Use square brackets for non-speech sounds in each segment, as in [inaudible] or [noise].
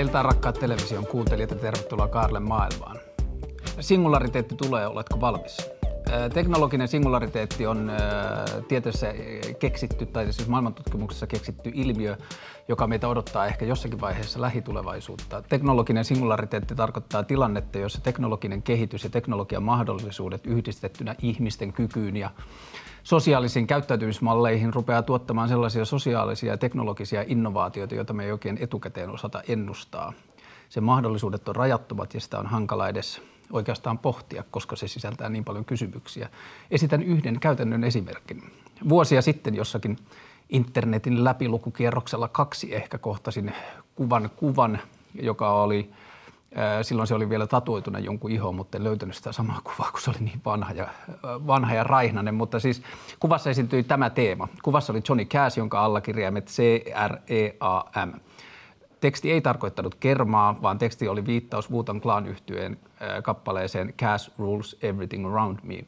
Iltaa rakkaat television kuuntelijat ja tervetuloa Kaarlen maailmaan. Singulariteetti tulee, oletko valmis? Teknologinen singulariteetti on tieteessä keksitty, tai siis maailmantutkimuksessa keksitty ilmiö, joka meitä odottaa ehkä jossakin vaiheessa lähitulevaisuutta. Teknologinen singulariteetti tarkoittaa tilannetta, jossa teknologinen kehitys ja teknologian mahdollisuudet yhdistettynä ihmisten kykyyn ja sosiaalisiin käyttäytymismalleihin rupeaa tuottamaan sellaisia sosiaalisia ja teknologisia innovaatioita, joita me ei oikein etukäteen osata ennustaa. Sen mahdollisuudet on rajattomat ja sitä on hankala edes oikeastaan pohtia, koska se sisältää niin paljon kysymyksiä. Esitän yhden käytännön esimerkin. Vuosia sitten jossakin internetin läpilukukierroksella kaksi ehkä kohtasin kuvan kuvan, joka oli Silloin se oli vielä tatuoituna jonkun ihoon, mutta en löytänyt sitä samaa kuvaa, kun se oli niin vanha ja, vanha ja raihnainen. Mutta siis kuvassa esiintyi tämä teema. Kuvassa oli Johnny Cash, jonka alla kirjaimet C-R-E-A-M. Teksti ei tarkoittanut kermaa, vaan teksti oli viittaus Wutan Clan yhtyeen kappaleeseen Cash Rules Everything Around Me.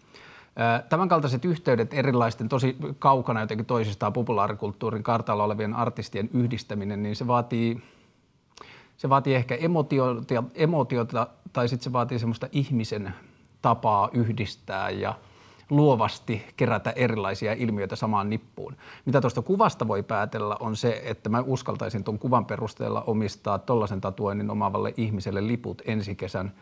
Tämänkaltaiset yhteydet erilaisten tosi kaukana jotenkin toisistaan populaarikulttuurin kartalla olevien artistien yhdistäminen, niin se vaatii se vaatii ehkä emotiota, emotiota tai sitten se vaatii semmoista ihmisen tapaa yhdistää ja luovasti kerätä erilaisia ilmiöitä samaan nippuun. Mitä tuosta kuvasta voi päätellä on se, että mä uskaltaisin tuon kuvan perusteella omistaa tollaisen tatuoinnin omaavalle ihmiselle liput ensi kesän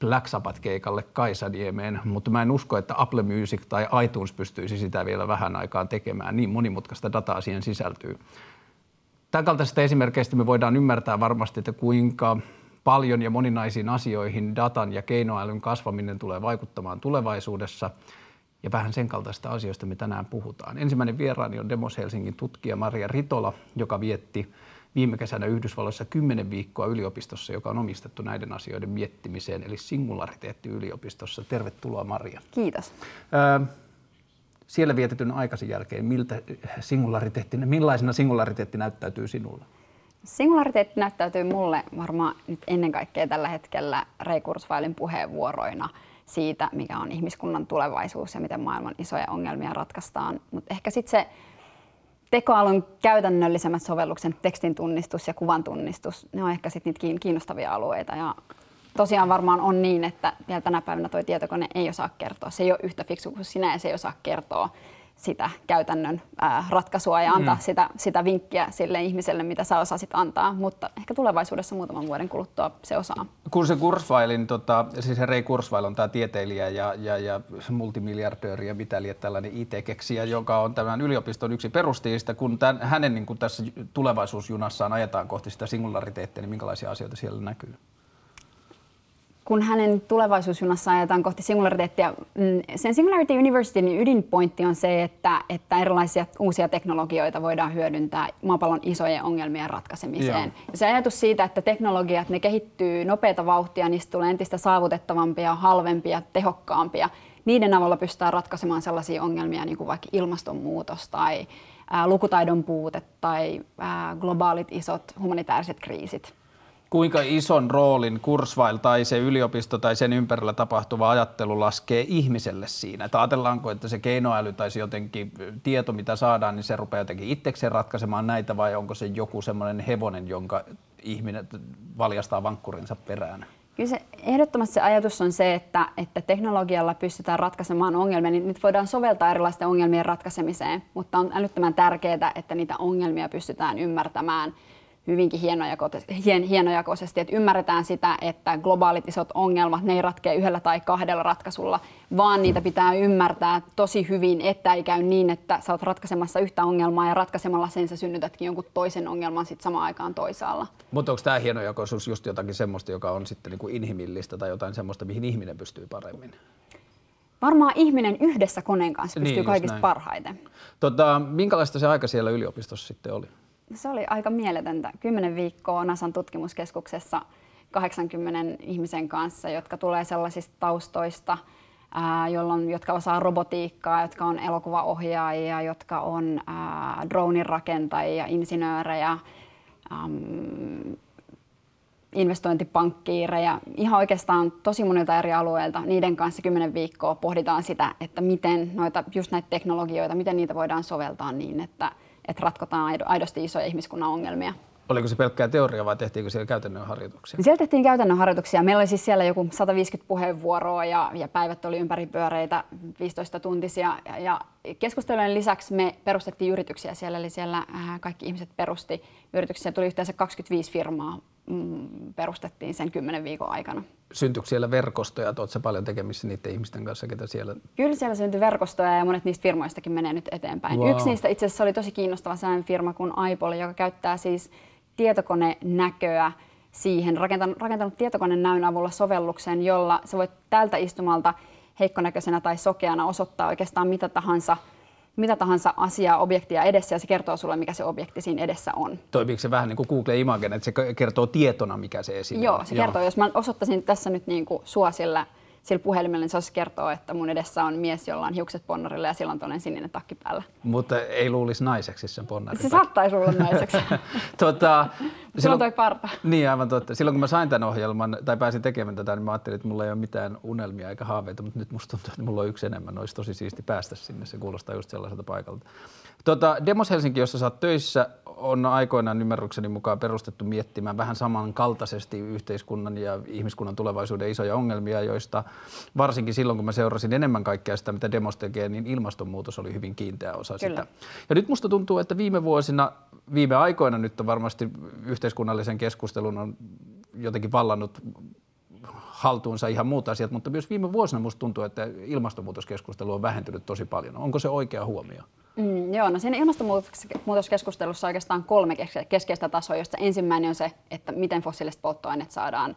Black Sabbath-keikalle Kaisaniemeen, mutta mä en usko, että Apple Music tai iTunes pystyisi sitä vielä vähän aikaan tekemään. Niin monimutkaista dataa siihen sisältyy. Tämän kaltaisista esimerkkeistä me voidaan ymmärtää varmasti, että kuinka paljon ja moninaisiin asioihin datan ja keinoälyn kasvaminen tulee vaikuttamaan tulevaisuudessa. Ja vähän sen kaltaista asioista me tänään puhutaan. Ensimmäinen vieraani on Demos Helsingin tutkija Maria Ritola, joka vietti viime kesänä Yhdysvalloissa 10 viikkoa yliopistossa, joka on omistettu näiden asioiden miettimiseen, eli Singulariteetti yliopistossa. Tervetuloa Maria. Kiitos. Öö, siellä vietetyn aikasi jälkeen, miltä singulariteetti, millaisena singulariteetti näyttäytyy sinulle? Singulariteetti näyttäytyy mulle varmaan nyt ennen kaikkea tällä hetkellä Ray Kurzweilin puheenvuoroina siitä, mikä on ihmiskunnan tulevaisuus ja miten maailman isoja ongelmia ratkaistaan. Mutta ehkä sitten se tekoälyn käytännöllisemmät sovelluksen tekstin tunnistus ja kuvan tunnistus, ne on ehkä sitten niitä kiinnostavia alueita. Ja tosiaan varmaan on niin, että vielä tänä päivänä tuo tietokone ei osaa kertoa. Se ei ole yhtä fiksu kuin sinä ja se ei osaa kertoa sitä käytännön ää, ratkaisua ja antaa mm. sitä, sitä vinkkiä sille ihmiselle, mitä sä osasit antaa, mutta ehkä tulevaisuudessa muutaman vuoden kuluttua se osaa. Kun se Kurzweilin, tota, siis Ray Kurzweil on tämä tieteilijä ja, ja, ja multimiljardööri ja mitä liian tällainen IT-keksijä, joka on tämän yliopiston yksi perustajista, kun tämän, hänen niin kun tässä tulevaisuusjunassaan ajetaan kohti sitä singulariteettia, niin minkälaisia asioita siellä näkyy? Kun hänen tulevaisuusjunassa ajetaan kohti singulariteettia, mm, sen Singularity Universityn ydinpointti on se, että, että erilaisia uusia teknologioita voidaan hyödyntää maapallon isojen ongelmien ratkaisemiseen. Ja se ajatus siitä, että teknologiat ne kehittyy nopeita vauhtia, niistä tulee entistä saavutettavampia, halvempia, tehokkaampia. Niiden avulla pystytään ratkaisemaan sellaisia ongelmia niin kuin vaikka ilmastonmuutos tai ää, lukutaidon puute tai ää, globaalit isot humanitaariset kriisit kuinka ison roolin Kursvail tai se yliopisto tai sen ympärillä tapahtuva ajattelu laskee ihmiselle siinä? Että ajatellaanko, että se keinoäly tai se jotenkin tieto, mitä saadaan, niin se rupeaa jotenkin itsekseen ratkaisemaan näitä vai onko se joku semmoinen hevonen, jonka ihminen valjastaa vankkurinsa perään? Kyllä se ehdottomasti se ajatus on se, että, että teknologialla pystytään ratkaisemaan ongelmia, niin nyt voidaan soveltaa erilaisten ongelmien ratkaisemiseen, mutta on älyttömän tärkeää, että niitä ongelmia pystytään ymmärtämään – hyvinkin hienojakoisesti, että ymmärretään sitä, että globaalit isot ongelmat, ne ei ratkea yhdellä tai kahdella ratkaisulla, vaan niitä pitää ymmärtää tosi hyvin, että ei käy niin, että sä oot ratkaisemassa yhtä ongelmaa ja ratkaisemalla sen sä synnytätkin jonkun toisen ongelman sitten samaan aikaan toisaalla. Mutta onko tämä hienojakoisuus just jotakin semmoista, joka on sitten niinku inhimillistä tai jotain semmoista, mihin ihminen pystyy paremmin? Varmaan ihminen yhdessä koneen kanssa pystyy niin, kaikista näin. parhaiten. Tota, minkälaista se aika siellä yliopistossa sitten oli? Se oli aika mieletöntä. Kymmenen viikkoa NASAn tutkimuskeskuksessa 80 ihmisen kanssa, jotka tulee sellaisista taustoista, jolloin, jotka osaa robotiikkaa, jotka on elokuvaohjaajia, jotka on dronin rakentajia, insinöörejä, äm, investointipankkiireja, ihan oikeastaan tosi monilta eri alueilta. Niiden kanssa kymmenen viikkoa pohditaan sitä, että miten noita, just näitä teknologioita, miten niitä voidaan soveltaa niin, että – että ratkotaan aidosti isoja ihmiskunnan ongelmia. Oliko se pelkkää teoria vai tehtiinkö siellä käytännön harjoituksia? Siellä tehtiin käytännön harjoituksia. Meillä oli siis siellä joku 150 puheenvuoroa ja, ja päivät oli ympäripyöreitä, 15 tuntisia. Ja, ja keskustelujen lisäksi me perustettiin yrityksiä siellä, eli siellä äh, kaikki ihmiset perusti yrityksiä. Tuli yhteensä 25 firmaa perustettiin sen kymmenen viikon aikana. Syntyykö siellä verkostoja? Oletko paljon tekemissä niiden ihmisten kanssa, ketä siellä... Kyllä siellä syntyi verkostoja ja monet niistä firmoistakin menee nyt eteenpäin. Wow. Yksi niistä itse asiassa oli tosi kiinnostava sellainen firma kuin iPol, joka käyttää siis tietokonenäköä siihen, rakentanut, rakentanut tietokoneen näyn avulla sovelluksen, jolla sä voit tältä istumalta heikkonäköisenä tai sokeana osoittaa oikeastaan mitä tahansa mitä tahansa asiaa, objektia edessä ja se kertoo sulle, mikä se objekti siinä edessä on. Toimiiko se vähän niin kuin Google Imagen, että se kertoo tietona, mikä se esine Joo, se Joo. kertoo. Jos mä osoittaisin tässä nyt niin kuin sua sillä puhelimella, niin se olisi kertoa, että mun edessä on mies, jolla on hiukset ponnarilla ja sillä on tuollainen sininen takki päällä. Mutta ei luulisi naiseksi sen ponnarin. Se saattaisi olla naiseksi. [laughs] tota, silloin, toi parta. Niin, aivan totta. Silloin kun mä sain tämän ohjelman tai pääsin tekemään tätä, niin mä ajattelin, että mulla ei ole mitään unelmia eikä haaveita, mutta nyt musta tuntuu, että mulla on yksi enemmän. Olisi tosi siisti päästä sinne. Se kuulostaa just sellaiselta paikalta. Tota, Demos Helsinki, jossa sä oot töissä, on aikoinaan ymmärrykseni mukaan perustettu miettimään vähän samankaltaisesti yhteiskunnan ja ihmiskunnan tulevaisuuden isoja ongelmia, joista varsinkin silloin, kun mä seurasin enemmän kaikkea sitä, mitä Demos tekee, niin ilmastonmuutos oli hyvin kiinteä osa Kyllä. sitä. Ja nyt musta tuntuu, että viime vuosina, viime aikoina nyt on varmasti yhteiskunnallisen keskustelun on jotenkin vallannut haltuunsa ihan muut asiat, mutta myös viime vuosina musta tuntuu, että ilmastonmuutoskeskustelu on vähentynyt tosi paljon. Onko se oikea huomio? Mm, joo, no siinä ilmastonmuutoskeskustelussa on oikeastaan kolme keskeistä tasoa, josta ensimmäinen on se, että miten fossiiliset polttoaineet saadaan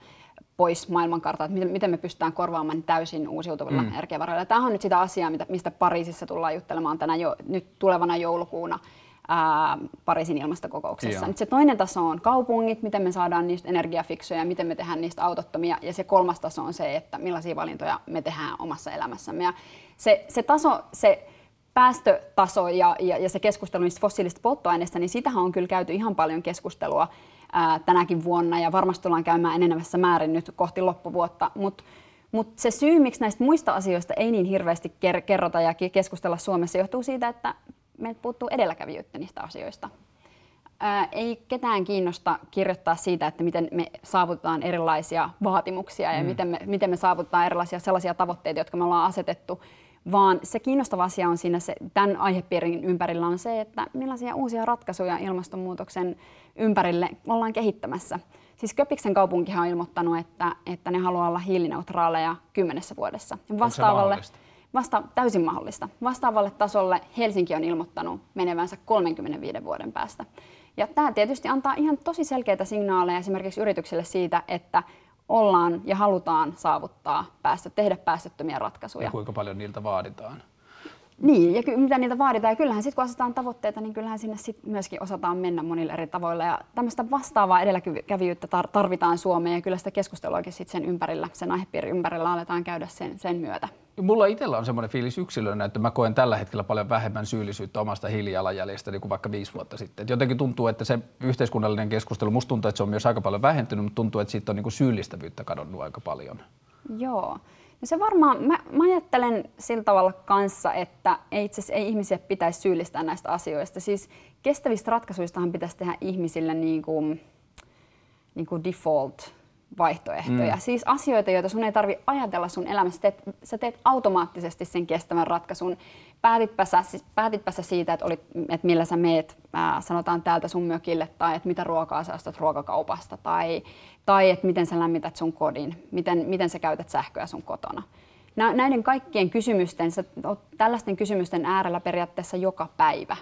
pois maailmankartalta, miten, miten me pystytään korvaamaan täysin uusiutuvilla mm. energiavaroilla. Tämä on nyt sitä asiaa, mistä Pariisissa tullaan juttelemaan tänä jo, nyt tulevana joulukuuna ää, Pariisin ilmastokokouksessa. Nyt se toinen taso on kaupungit, miten me saadaan niistä energiafiksoja, miten me tehdään niistä autottomia. Ja se kolmas taso on se, että millaisia valintoja me tehdään omassa elämässämme. Ja se, se taso, se päästötaso ja, ja, ja se keskustelu niistä fossiilisista polttoaineista, niin sitähän on kyllä käyty ihan paljon keskustelua ää, tänäkin vuonna ja varmasti tullaan käymään enenevässä määrin nyt kohti loppuvuotta. Mutta mut se syy, miksi näistä muista asioista ei niin hirveästi kerrota ja keskustella Suomessa, johtuu siitä, että meiltä puuttuu edelläkävijyyttä niistä asioista. Ää, ei ketään kiinnosta kirjoittaa siitä, että miten me saavutetaan erilaisia vaatimuksia ja mm. miten, me, miten me saavutetaan erilaisia sellaisia tavoitteita, jotka me ollaan asetettu vaan se kiinnostava asia on siinä se, tämän aihepiirin ympärillä on se, että millaisia uusia ratkaisuja ilmastonmuutoksen ympärille ollaan kehittämässä. Siis Köpiksen kaupunkihan on ilmoittanut, että, että ne haluaa olla hiilineutraaleja kymmenessä vuodessa. Vastaavalle, vasta, täysin mahdollista. Vastaavalle tasolle Helsinki on ilmoittanut menevänsä 35 vuoden päästä. Ja tämä tietysti antaa ihan tosi selkeitä signaaleja esimerkiksi yrityksille siitä, että ollaan ja halutaan saavuttaa päästö, tehdä päästöttömiä ratkaisuja. Ja kuinka paljon niiltä vaaditaan? Niin, ja ky- mitä niitä vaaditaan. Ja kyllähän sitten kun asetetaan tavoitteita, niin kyllähän sinne sit myöskin osataan mennä monilla eri tavoilla. Ja tämmöistä vastaavaa edelläkävijyyttä tar- tarvitaan Suomeen ja kyllä sitä keskusteluakin sit sen ympärillä, sen aihepiirin ympärillä aletaan käydä sen, sen myötä. Mulla itsellä on semmoinen fiilis yksilönä, että mä koen tällä hetkellä paljon vähemmän syyllisyyttä omasta hiilijalanjäljestäni kuin vaikka viisi vuotta sitten. Et jotenkin tuntuu, että se yhteiskunnallinen keskustelu, musta tuntuu, että se on myös aika paljon vähentynyt, mutta tuntuu, että siitä on niin syyllistävyyttä kadonnut aika paljon. Joo. No se varmaan, mä, mä ajattelen sillä tavalla kanssa, että ei itse asiassa ei ihmisiä pitäisi syyllistää näistä asioista. Siis kestävistä ratkaisuistahan pitäisi tehdä ihmisille niin kuin, niin kuin default vaihtoehtoja. Mm. Siis asioita, joita sun ei tarvi ajatella sun elämässä. Teet, sä teet automaattisesti sen kestävän ratkaisun. Päätitpä sä, siis päätitpä sä siitä, että, olit, että millä sä meet, ää, sanotaan täältä sun mökille, tai että mitä ruokaa sä ostat ruokakaupasta, tai, tai että miten sä lämmität sun kodin, miten, miten sä käytät sähköä sun kotona. Näiden kaikkien kysymysten, sä oot tällaisten kysymysten äärellä periaatteessa joka päivä.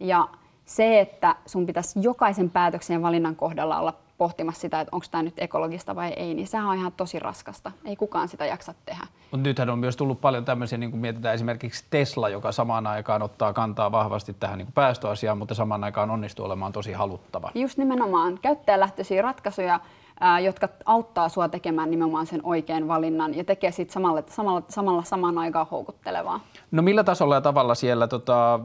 Ja se, että sun pitäisi jokaisen päätöksen ja valinnan kohdalla olla pohtimassa sitä, että onko tämä nyt ekologista vai ei, niin sehän on ihan tosi raskasta. Ei kukaan sitä jaksa tehdä. Mutta nythän on myös tullut paljon tämmöisiä, niin kuin mietitään esimerkiksi Tesla, joka samaan aikaan ottaa kantaa vahvasti tähän niin kuin päästöasiaan, mutta samaan aikaan onnistuu olemaan tosi haluttava. Just nimenomaan käyttäjälähtöisiä ratkaisuja, jotka auttaa sua tekemään nimenomaan sen oikean valinnan ja tekee siitä samalla, samalla, samalla samaan aikaan houkuttelevaa. No millä tasolla ja tavalla siellä tota,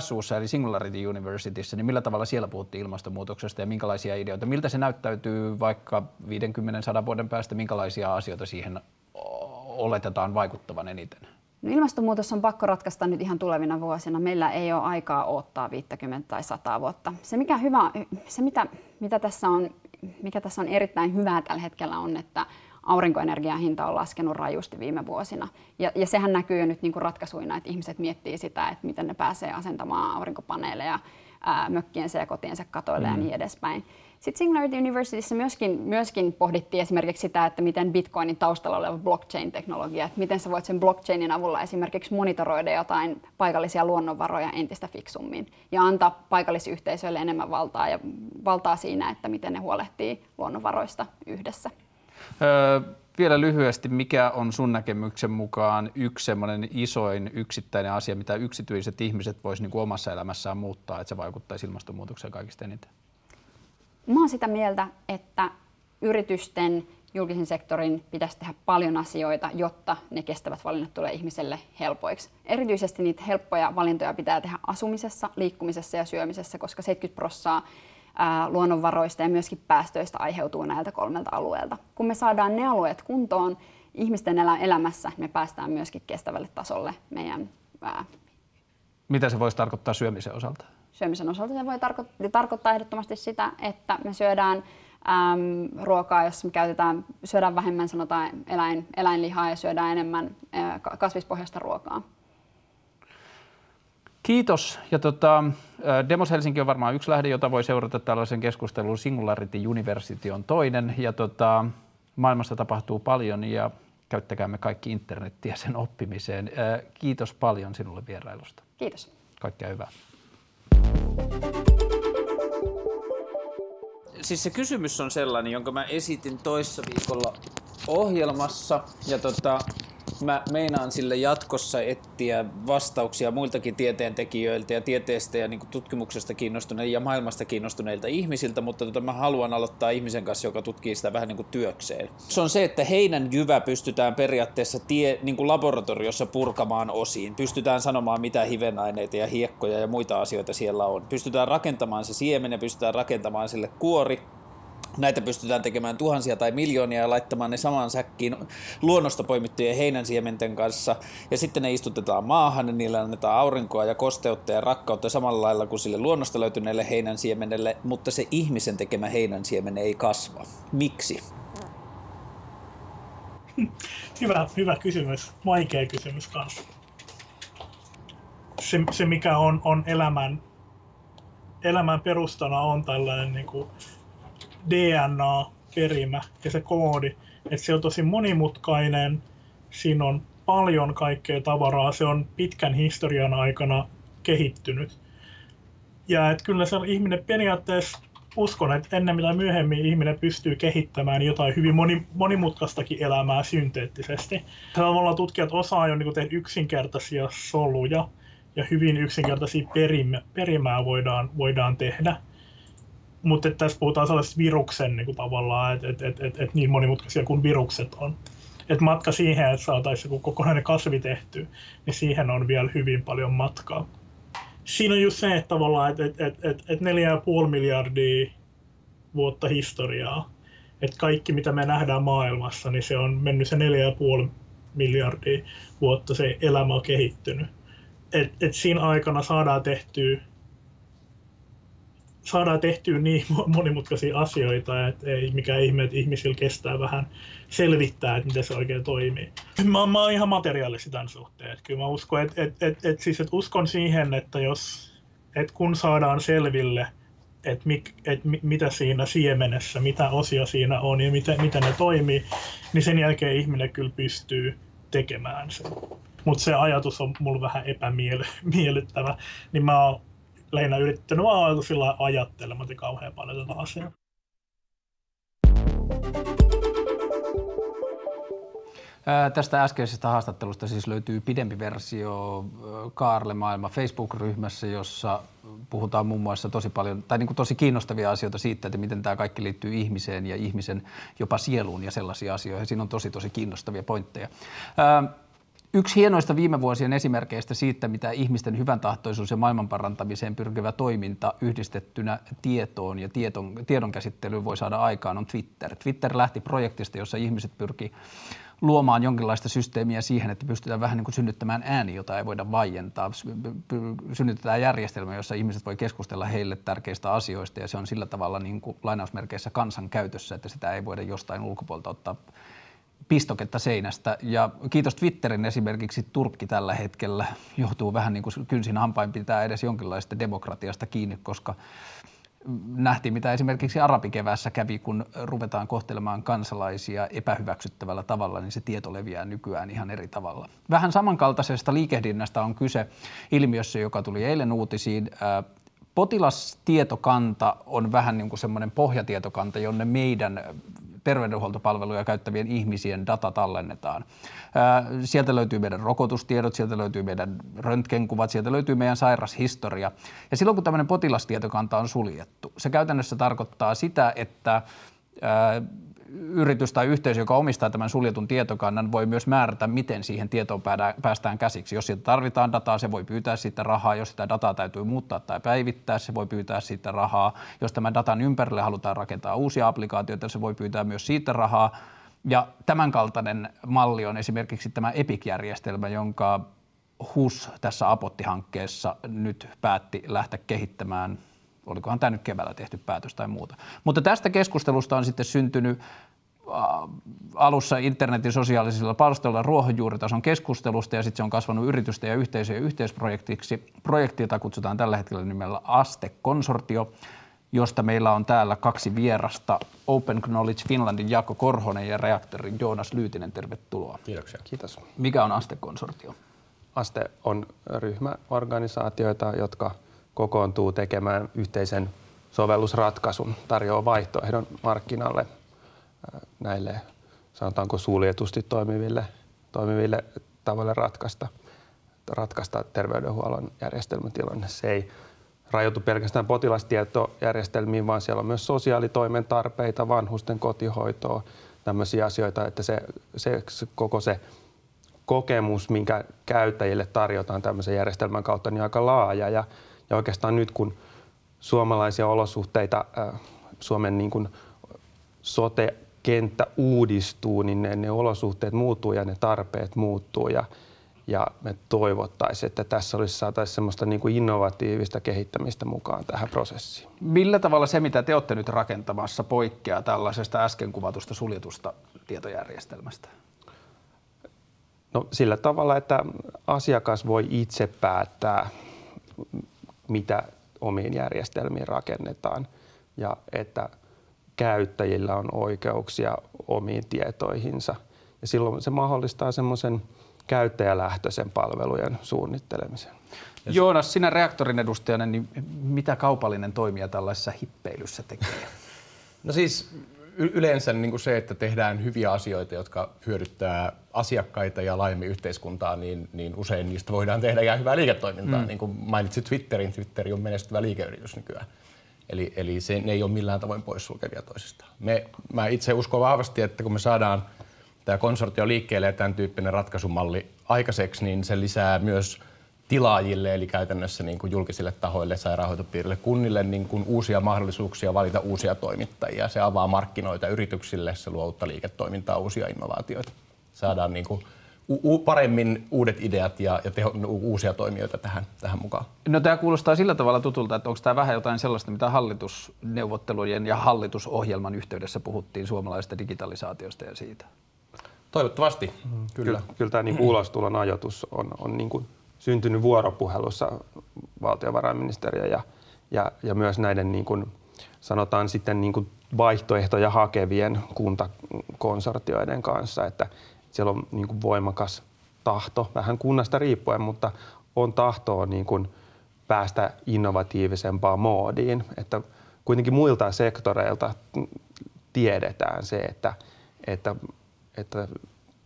SUssa eli Singularity Universityssä, niin millä tavalla siellä puhuttiin ilmastonmuutoksesta ja minkälaisia ideoita? Miltä se näyttäytyy vaikka 50-100 vuoden päästä, minkälaisia asioita siihen oletetaan vaikuttavan eniten? No ilmastonmuutos on pakko ratkaista nyt ihan tulevina vuosina. Meillä ei ole aikaa odottaa 50 tai 100 vuotta. Se, mikä hyvä, se mitä, mitä tässä on, mikä tässä on erittäin hyvää tällä hetkellä on, että aurinkoenergian hinta on laskenut rajusti viime vuosina. Ja, ja sehän näkyy jo nyt niin kuin ratkaisuina, että ihmiset miettii sitä, että miten ne pääsee asentamaan aurinkopaneeleja ää, mökkiensä ja kotiensa katoille mm. ja niin edespäin. Sitten Singularity Universityssä myöskin, myöskin pohdittiin esimerkiksi sitä, että miten Bitcoinin taustalla oleva blockchain-teknologia, että miten sä voit sen blockchainin avulla esimerkiksi monitoroida jotain paikallisia luonnonvaroja entistä fiksummin ja antaa paikallisyhteisöille enemmän valtaa ja valtaa siinä, että miten ne huolehtii luonnonvaroista yhdessä. Öö, vielä lyhyesti, mikä on sun näkemyksen mukaan yksi semmoinen isoin yksittäinen asia, mitä yksityiset ihmiset voisivat niin omassa elämässään muuttaa, että se vaikuttaisi ilmastonmuutokseen kaikista eniten? Mä oon sitä mieltä, että yritysten, julkisen sektorin pitäisi tehdä paljon asioita, jotta ne kestävät valinnat tulee ihmiselle helpoiksi. Erityisesti niitä helppoja valintoja pitää tehdä asumisessa, liikkumisessa ja syömisessä, koska 70 prosenttia luonnonvaroista ja myöskin päästöistä aiheutuu näiltä kolmelta alueelta. Kun me saadaan ne alueet kuntoon ihmisten elämässä, me päästään myöskin kestävälle tasolle meidän... Ää... Mitä se voisi tarkoittaa syömisen osalta? Syömisen osalta se voi tarko- tarkoittaa ehdottomasti sitä, että me syödään äm, ruokaa, jos me käytetään, syödään vähemmän sanotaan eläin, eläinlihaa ja syödään enemmän ää, kasvispohjaista ruokaa. Kiitos. Ja tota, Demos Helsinki on varmaan yksi lähde, jota voi seurata tällaisen keskustelun. Singularity University on toinen. Ja tota, maailmassa tapahtuu paljon ja käyttäkäämme kaikki internettiä sen oppimiseen. Kiitos paljon sinulle vierailusta. Kiitos. Kaikkea hyvää. Siis se kysymys on sellainen, jonka mä esitin toissa viikolla ohjelmassa. Ja tota, mä meinaan sille jatkossa etsiä vastauksia muiltakin tieteentekijöiltä ja tieteestä ja niin tutkimuksesta kiinnostuneilta ja maailmasta kiinnostuneilta ihmisiltä, mutta tota, mä haluan aloittaa ihmisen kanssa, joka tutkii sitä vähän niin kuin työkseen. Se on se, että heinän jyvä pystytään periaatteessa tie, niin kuin laboratoriossa purkamaan osiin. Pystytään sanomaan, mitä hivenaineita ja hiekkoja ja muita asioita siellä on. Pystytään rakentamaan se siemen ja pystytään rakentamaan sille kuori Näitä pystytään tekemään tuhansia tai miljoonia ja laittamaan ne samaan säkkiin luonnosta poimittujen heinänsiementen kanssa. Ja sitten ne istutetaan maahan ja niillä annetaan aurinkoa ja kosteutta ja rakkautta samalla lailla kuin sille luonnosta löytyneelle heinänsiemenelle, mutta se ihmisen tekemä heinänsiemen ei kasva. Miksi? [laughs] Hyvä, hyvä kysymys. Vaikea kysymys kanssa. Se, se mikä on, on elämän, elämän perustana on tällainen niin kuin DNA-perimä ja se koodi, että se on tosi monimutkainen, siinä on paljon kaikkea tavaraa, se on pitkän historian aikana kehittynyt. Ja että kyllä se ihminen periaatteessa uskon, että ennen mitä myöhemmin ihminen pystyy kehittämään jotain hyvin moni, monimutkaistakin elämää synteettisesti. Tavallaan tutkijat osaa jo niin tehdä yksinkertaisia soluja ja hyvin yksinkertaisia perimä, perimää voidaan, voidaan tehdä mutta tässä puhutaan sellaisesta viruksen niin kuin tavallaan, että et, et, et, et niin monimutkaisia kuin virukset on. Et matka siihen, että saataisiin joku kokonainen kasvi tehty, niin siihen on vielä hyvin paljon matkaa. Siinä on just se, että tavallaan, että et, et, et, et 4,5 miljardia vuotta historiaa, että kaikki mitä me nähdään maailmassa, niin se on mennyt se 4,5 miljardia vuotta se elämä on kehittynyt. Et, et siinä aikana saadaan tehtyä saadaan tehtyä niin monimutkaisia asioita, että ei mikään ihme, että ihmisillä kestää vähän selvittää, että miten se oikein toimii. Mä, mä oon ihan materiaalisesti tämän suhteen. Että kyllä mä uskon, että, että, että, että, siis, että uskon siihen, että, jos, että kun saadaan selville, että, mik, että mitä siinä siemenessä, mitä osia siinä on ja miten, miten ne toimii, niin sen jälkeen ihminen kyllä pystyy tekemään sen. Mutta se ajatus on mulla vähän epämiellyttävä, niin mä oon lähinnä yrittänyt vaan sillä ajattelematta kauhean paljon tätä asiaa. Tästä äskeisestä haastattelusta siis löytyy pidempi versio Kaarle Maailma Facebook-ryhmässä, jossa puhutaan muun muassa tosi paljon, tai niin kuin tosi kiinnostavia asioita siitä, että miten tämä kaikki liittyy ihmiseen ja ihmisen jopa sieluun ja sellaisia asioita. Siinä on tosi tosi kiinnostavia pointteja. Yksi hienoista viime vuosien esimerkkeistä siitä, mitä ihmisten hyvän tahtoisuus ja maailman parantamiseen pyrkivä toiminta yhdistettynä tietoon ja tieton, tiedon käsittelyyn voi saada aikaan, on Twitter. Twitter lähti projektista, jossa ihmiset pyrki luomaan jonkinlaista systeemiä siihen, että pystytään vähän niin kuin synnyttämään ääni, jota ei voida vaientaa. Synnytetään järjestelmä, jossa ihmiset voi keskustella heille tärkeistä asioista ja se on sillä tavalla niin kuin lainausmerkeissä kansan käytössä, että sitä ei voida jostain ulkopuolelta ottaa pistoketta seinästä. Ja kiitos Twitterin esimerkiksi Turkki tällä hetkellä joutuu vähän niin kuin kynsin hampain pitää edes jonkinlaista demokratiasta kiinni, koska nähtiin, mitä esimerkiksi arabikevässä kävi, kun ruvetaan kohtelemaan kansalaisia epähyväksyttävällä tavalla, niin se tieto leviää nykyään ihan eri tavalla. Vähän samankaltaisesta liikehdinnästä on kyse ilmiössä, joka tuli eilen uutisiin. Potilastietokanta on vähän niin kuin semmoinen pohjatietokanta, jonne meidän terveydenhuoltopalveluja käyttävien ihmisien data tallennetaan. Sieltä löytyy meidän rokotustiedot, sieltä löytyy meidän röntgenkuvat, sieltä löytyy meidän sairashistoria. Ja silloin kun tämmöinen potilastietokanta on suljettu, se käytännössä tarkoittaa sitä, että yritys tai yhteisö, joka omistaa tämän suljetun tietokannan, voi myös määrätä, miten siihen tietoon päästään käsiksi. Jos siitä tarvitaan dataa, se voi pyytää siitä rahaa. Jos sitä dataa täytyy muuttaa tai päivittää, se voi pyytää siitä rahaa. Jos tämän datan ympärille halutaan rakentaa uusia applikaatioita, se voi pyytää myös siitä rahaa. Ja tämänkaltainen malli on esimerkiksi tämä Epic-järjestelmä, jonka HUS tässä Apotti-hankkeessa nyt päätti lähteä kehittämään olikohan tämä nyt keväällä tehty päätös tai muuta. Mutta tästä keskustelusta on sitten syntynyt alussa internetin sosiaalisilla palstoilla ruohonjuuritason keskustelusta ja sitten se on kasvanut yritysten ja yhteisöjen yhteisprojektiksi. Projekti, jota kutsutaan tällä hetkellä nimellä Aste-konsortio, josta meillä on täällä kaksi vierasta, Open Knowledge Finlandin Jaakko Korhonen ja Reaktorin Joonas Lyytinen. Tervetuloa. Kiitoksia. Kiitos. Mikä on Aste-konsortio? Aste on ryhmä organisaatioita, jotka – kokoontuu tekemään yhteisen sovellusratkaisun, tarjoaa vaihtoehdon markkinalle näille sanotaanko suljetusti toimiville, toimiville tavoille ratkaista, ratkaista terveydenhuollon järjestelmätilanne. Se ei rajoitu pelkästään potilastietojärjestelmiin, vaan siellä on myös sosiaalitoimen tarpeita, vanhusten kotihoitoa, tämmöisiä asioita, että se, se, se koko se kokemus, minkä käyttäjille tarjotaan tämmöisen järjestelmän kautta, niin aika laaja ja ja oikeastaan nyt kun suomalaisia olosuhteita, Suomen niin kuin sote-kenttä uudistuu, niin ne, ne olosuhteet muuttuu ja ne tarpeet muuttuu ja, ja me toivottaisiin, että tässä olisi saataisiin semmoista niin kuin innovatiivista kehittämistä mukaan tähän prosessiin. Millä tavalla se, mitä te olette nyt rakentamassa, poikkeaa tällaisesta äsken kuvatusta suljetusta tietojärjestelmästä? No sillä tavalla, että asiakas voi itse päättää, mitä omiin järjestelmiin rakennetaan ja että käyttäjillä on oikeuksia omiin tietoihinsa. Ja silloin se mahdollistaa semmoisen käyttäjälähtöisen palvelujen suunnittelemisen. Joonas, sinä reaktorin edustajana, niin mitä kaupallinen toimija tällaisessa hippeilyssä tekee? No siis yleensä niin kuin se, että tehdään hyviä asioita, jotka hyödyttää asiakkaita ja laajemmin yhteiskuntaa, niin, niin usein niistä voidaan tehdä ihan hyvää liiketoimintaa. Mm. Niin kuin mainitsit Twitterin, Twitteri on menestyvä liikeyritys nykyään. Eli, eli se, ne ei ole millään tavoin poissulkevia toisistaan. Me, mä itse uskon vahvasti, että kun me saadaan tämä konsortio liikkeelle ja tämän tyyppinen ratkaisumalli aikaiseksi, niin se lisää myös – tilaajille, eli käytännössä niin kuin julkisille tahoille, sairaanhoitopiirille, kunnille niin kuin uusia mahdollisuuksia valita uusia toimittajia. Se avaa markkinoita yrityksille, se luo uutta liiketoimintaa, uusia innovaatioita. Saadaan niin kuin u- paremmin uudet ideat ja, ja teho, uusia toimijoita tähän, tähän mukaan. No tämä kuulostaa sillä tavalla tutulta, että onko tämä vähän jotain sellaista, mitä hallitusneuvottelujen ja hallitusohjelman yhteydessä puhuttiin suomalaisesta digitalisaatiosta ja siitä? Toivottavasti, mm, kyllä. Kyllä, kyllä tämä niin [clears throat] ulostulon ajoitus on, on niin kuin syntynyt vuoropuhelussa valtiovarainministeriö ja, ja, ja myös näiden niin kuin, sanotaan sitten niin kuin vaihtoehtoja hakevien kuntakonsortioiden kanssa, että siellä on niin kuin voimakas tahto, vähän kunnasta riippuen, mutta on tahtoa niin kuin päästä innovatiivisempaan moodiin, että kuitenkin muilta sektoreilta tiedetään se, että, että, että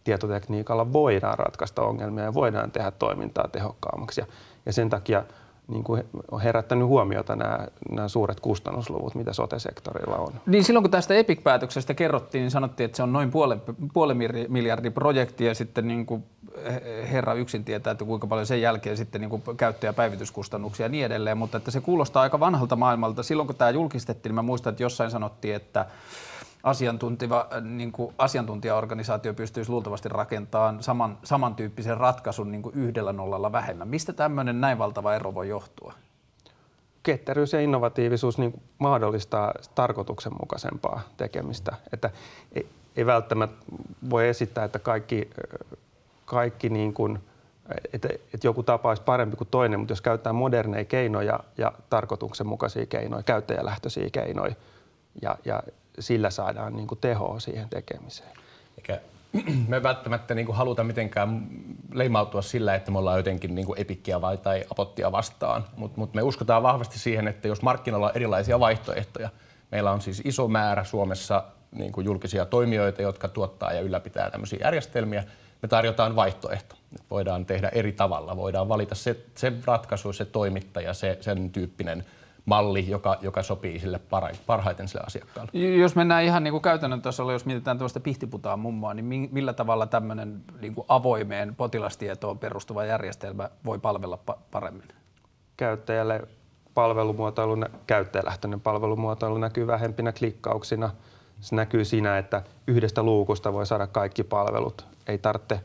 tietotekniikalla voidaan ratkaista ongelmia ja voidaan tehdä toimintaa tehokkaammaksi. Ja, ja sen takia niin kuin on herättänyt huomiota nämä, nämä suuret kustannusluvut, mitä sote-sektorilla on. Niin silloin kun tästä Epic-päätöksestä kerrottiin, niin sanottiin, että se on noin puolen, puolen miljardin projekti ja sitten niin kuin herra yksin tietää, että kuinka paljon sen jälkeen sitten niin kuin käyttö- ja päivityskustannuksia ja niin edelleen, mutta että se kuulostaa aika vanhalta maailmalta. Silloin kun tämä julkistettiin, niin mä muistan, että jossain sanottiin, että asiantuntiva, niin kuin asiantuntijaorganisaatio pystyisi luultavasti rakentamaan saman, samantyyppisen ratkaisun niin kuin yhdellä nollalla vähemmän. Mistä tämmöinen näin valtava ero voi johtua? ketteryys ja innovatiivisuus niin mahdollistaa tarkoituksenmukaisempaa tekemistä. Että ei, ei välttämättä voi esittää, että kaikki, kaikki niin kuin, että, että joku tapa olisi parempi kuin toinen, mutta jos käytetään moderneja keinoja ja tarkoituksenmukaisia keinoja, käyttäjälähtöisiä keinoja ja, ja sillä saadaan niin kuin tehoa siihen tekemiseen. Eikä [clears throat] me välttämättä niin kuin haluta mitenkään leimautua sillä, että me ollaan jotenkin niin kuin epikkiä vai tai apottia vastaan, mutta mut me uskotaan vahvasti siihen, että jos markkinoilla on erilaisia vaihtoehtoja, meillä on siis iso määrä Suomessa niin kuin julkisia toimijoita, jotka tuottaa ja ylläpitää tämmöisiä järjestelmiä, me tarjotaan vaihtoehto. Voidaan tehdä eri tavalla, voidaan valita se, se ratkaisu, se toimittaja, se, sen tyyppinen malli, joka, joka sopii sille parhaiten sille asiakkaalle. Jos mennään ihan niin kuin käytännön tasolla, jos mietitään tuosta pihtiputaan mummoa, niin millä tavalla tämmöinen niin kuin avoimeen potilastietoon perustuva järjestelmä voi palvella pa- paremmin? Käyttäjälle palvelumuotoilu, käyttäjälähtöinen palvelumuotoilu näkyy vähempinä klikkauksina. Se näkyy siinä, että yhdestä luukusta voi saada kaikki palvelut. Ei tarvitse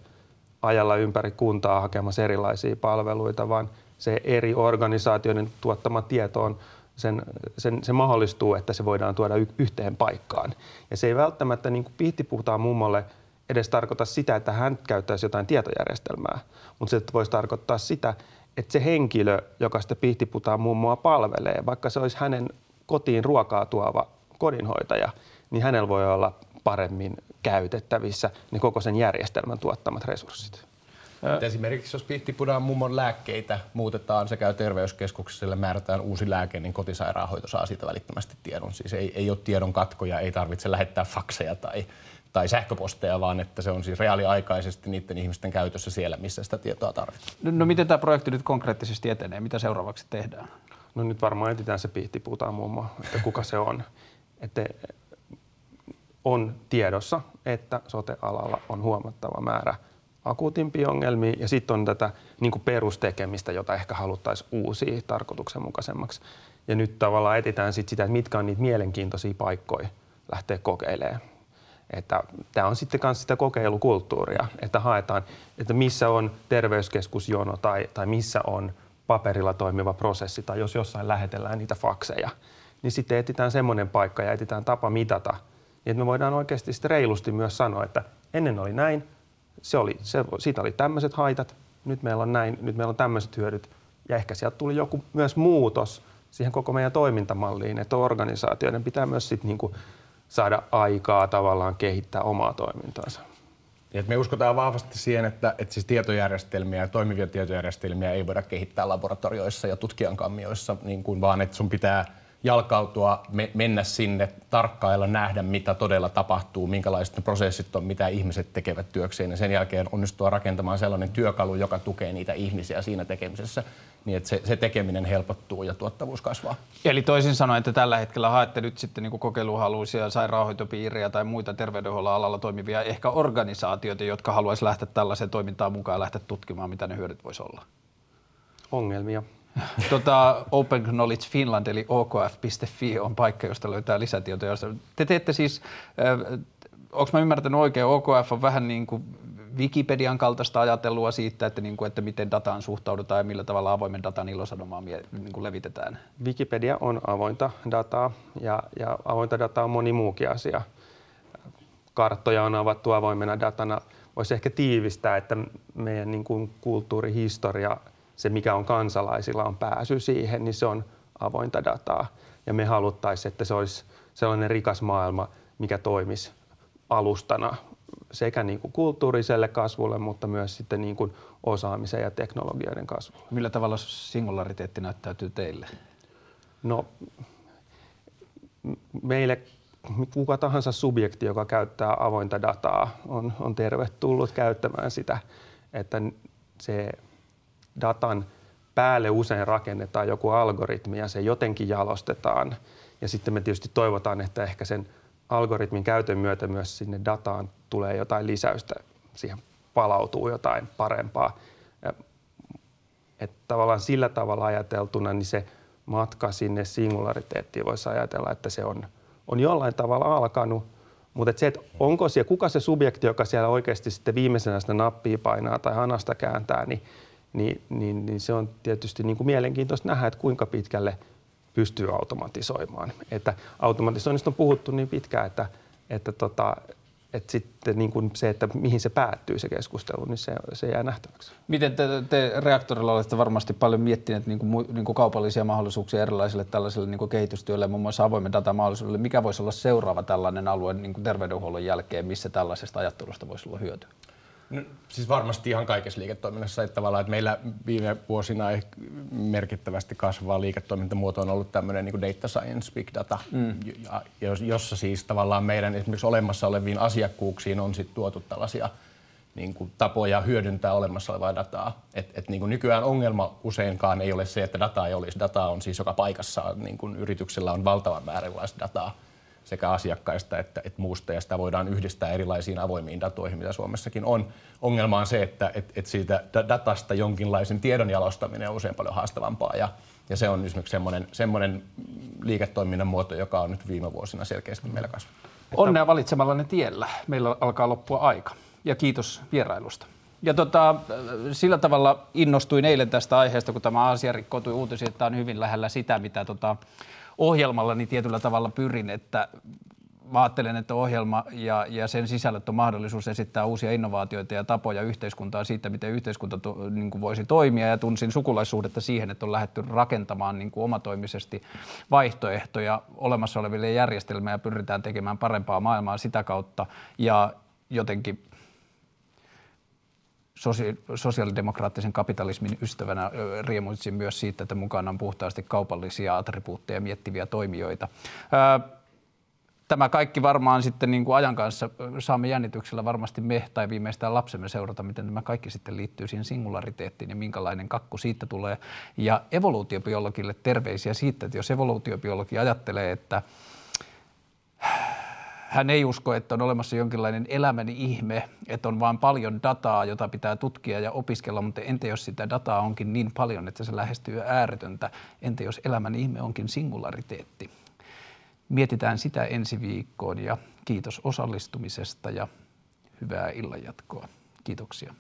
ajalla ympäri kuntaa hakemassa erilaisia palveluita, vaan – se eri organisaatioiden tuottama tieto on, sen, sen, se mahdollistuu, että se voidaan tuoda y- yhteen paikkaan. Ja se ei välttämättä, niin kuin Pihti puhutaan mummolle, edes tarkoita sitä, että hän käyttäisi jotain tietojärjestelmää, mutta se voisi tarkoittaa sitä, että se henkilö, joka sitä pihtiputaan mummoa palvelee, vaikka se olisi hänen kotiin ruokaa tuova kodinhoitaja, niin hänellä voi olla paremmin käytettävissä ne koko sen järjestelmän tuottamat resurssit. Et esimerkiksi jos pihtipudan mummon lääkkeitä muutetaan sekä terveyskeskukselle määrätään uusi lääke, niin kotisairaanhoito saa siitä välittömästi tiedon. Siis ei, ei ole tiedon katkoja, ei tarvitse lähettää fakseja tai, tai sähköposteja, vaan että se on siis reaaliaikaisesti niiden ihmisten käytössä siellä, missä sitä tietoa tarvitaan. No, no miten tämä projekti nyt konkreettisesti etenee? Mitä seuraavaksi tehdään? No nyt varmaan etsitään se pihtiputaan mummo, että kuka se on. Että on tiedossa, että sote-alalla on huomattava määrä – akuutimpia ongelmia ja sitten on tätä niin kuin perustekemistä, jota ehkä haluttaisiin uusia tarkoituksenmukaisemmaksi. Ja nyt tavallaan etitään sit sitä, että mitkä on niitä mielenkiintoisia paikkoja lähteä kokeilemaan. Että tämä on sitten myös sitä kokeilukulttuuria, että haetaan, että missä on terveyskeskusjono tai, tai missä on paperilla toimiva prosessi tai jos jossain lähetellään niitä fakseja, niin sitten etsitään semmoinen paikka ja etsitään tapa mitata, niin että me voidaan oikeasti reilusti myös sanoa, että ennen oli näin, se oli, se, siitä oli tämmöiset haitat, nyt meillä on näin, nyt meillä on tämmöiset hyödyt. Ja ehkä sieltä tuli joku myös muutos siihen koko meidän toimintamalliin, että organisaatioiden pitää myös sit niinku saada aikaa tavallaan kehittää omaa toimintaansa. Ja me uskotaan vahvasti siihen, että, että siis tietojärjestelmiä ja toimivia tietojärjestelmiä ei voida kehittää laboratorioissa ja tutkijankammioissa, niin kuin, vaan että sun pitää jalkautua, me, mennä sinne, tarkkailla, nähdä mitä todella tapahtuu, minkälaiset ne prosessit on, mitä ihmiset tekevät työkseen ja sen jälkeen onnistua rakentamaan sellainen työkalu, joka tukee niitä ihmisiä siinä tekemisessä, niin että se, se tekeminen helpottuu ja tuottavuus kasvaa. Eli toisin sanoen, että tällä hetkellä haette nyt sitten niin kokeiluhaluisia sairaanhoitopiirejä tai muita terveydenhuollon alalla toimivia ehkä organisaatioita, jotka haluaisi lähteä tällaiseen toimintaan mukaan ja lähteä tutkimaan, mitä ne hyödyt voisi olla? Ongelmia tota, Open Knowledge Finland eli okf.fi on paikka, josta löytää lisätietoja. Te teette siis, äh, onko mä ymmärtänyt oikein, OKF on vähän niin kuin Wikipedian kaltaista ajattelua siitä, että, niin kuin, että miten dataan suhtaudutaan ja millä tavalla avoimen datan ilosanomaa niin kuin levitetään? Wikipedia on avointa dataa ja, ja avointa dataa on moni muukin asia. Karttoja on avattu avoimena datana. Voisi ehkä tiivistää, että meidän niin kuin kulttuurihistoria – se, mikä on kansalaisilla on pääsy siihen, niin se on avointa dataa. Ja me haluttaisiin, että se olisi sellainen rikas maailma, mikä toimisi alustana sekä niin kuin kulttuuriselle kasvulle, mutta myös sitten niin kuin osaamisen ja teknologioiden kasvulle. Millä tavalla singulariteetti näyttäytyy teille? No, meille kuka tahansa subjekti, joka käyttää avointa dataa, on, on tervetullut käyttämään sitä, että se datan päälle usein rakennetaan joku algoritmi ja se jotenkin jalostetaan. Ja sitten me tietysti toivotaan, että ehkä sen algoritmin käytön myötä myös sinne dataan tulee jotain lisäystä, siihen palautuu jotain parempaa. Että tavallaan sillä tavalla ajateltuna niin se matka sinne singulariteettiin voisi ajatella, että se on, on jollain tavalla alkanut, Mutta se, että onko siellä, kuka se subjekti, joka siellä oikeasti sitten viimeisenä sitä nappia painaa tai hanasta kääntää, niin, niin, niin, niin se on tietysti niin kuin mielenkiintoista nähdä, että kuinka pitkälle pystyy automatisoimaan. Että automatisoinnista on puhuttu niin pitkään, että, että tota, että sitten niin kuin se, että mihin se päättyy se keskustelu, niin se, se jää nähtäväksi. Miten te, te reaktorilla olette varmasti paljon miettineet niin kuin, niin kuin kaupallisia mahdollisuuksia erilaisille tällaisille niin kuin kehitystyölle, muun muassa avoimen datamahdollisuudelle. Mikä voisi olla seuraava tällainen alue niin kuin terveydenhuollon jälkeen, missä tällaisesta ajattelusta voisi olla hyötyä? No, siis varmasti ihan kaikessa liiketoiminnassa, että tavallaan, että meillä viime vuosina merkittävästi kasvava liiketoimintamuoto on ollut tämmöinen niin data science, big data, mm. jossa siis tavallaan meidän esimerkiksi olemassa oleviin asiakkuuksiin on sitten tuotu tällaisia niin kuin tapoja hyödyntää olemassa olevaa dataa. Et, et niin kuin nykyään ongelma useinkaan ei ole se, että dataa ei olisi. Data on siis joka paikassa. Niin kuin yrityksellä on valtavan määrä dataa sekä asiakkaista että, että muusta, ja sitä voidaan yhdistää erilaisiin avoimiin datoihin, mitä Suomessakin on. Ongelma on se, että että että siitä datasta jonkinlaisen tiedon jalostaminen on usein paljon haastavampaa, ja, ja se on esimerkiksi semmoinen, semmoinen liiketoiminnan muoto, joka on nyt viime vuosina selkeästi meillä kasvanut. Onnea valitsemallanne tiellä. Meillä alkaa loppua aika. Ja kiitos vierailusta. Ja tota, sillä tavalla innostuin eilen tästä aiheesta, kun tämä asia rikkoutui uutisiin, että tämä on hyvin lähellä sitä, mitä tota, ohjelmallani tietyllä tavalla pyrin, että mä ajattelen, että ohjelma ja, ja sen sisällöt on mahdollisuus esittää uusia innovaatioita ja tapoja yhteiskuntaa siitä, miten yhteiskunta to, niin kuin voisi toimia. Ja tunsin sukulaisuudetta siihen, että on lähdetty rakentamaan niin kuin omatoimisesti vaihtoehtoja olemassa oleville järjestelmille ja pyritään tekemään parempaa maailmaa sitä kautta. Ja jotenkin sosiaalidemokraattisen kapitalismin ystävänä riemuitsin myös siitä, että mukana on puhtaasti kaupallisia attribuutteja miettiviä toimijoita. Tämä kaikki varmaan sitten niin kuin ajan kanssa saamme jännityksellä varmasti me tai viimeistään lapsemme seurata, miten tämä kaikki sitten liittyy siihen singulariteettiin ja minkälainen kakku siitä tulee. Ja evoluutiobiologille terveisiä siitä, että jos evoluutiobiologi ajattelee, että hän ei usko, että on olemassa jonkinlainen elämän ihme, että on vain paljon dataa, jota pitää tutkia ja opiskella, mutta entä jos sitä dataa onkin niin paljon, että se lähestyy ääretöntä, entä jos elämän ihme onkin singulariteetti? Mietitään sitä ensi viikkoon ja kiitos osallistumisesta ja hyvää illanjatkoa. Kiitoksia.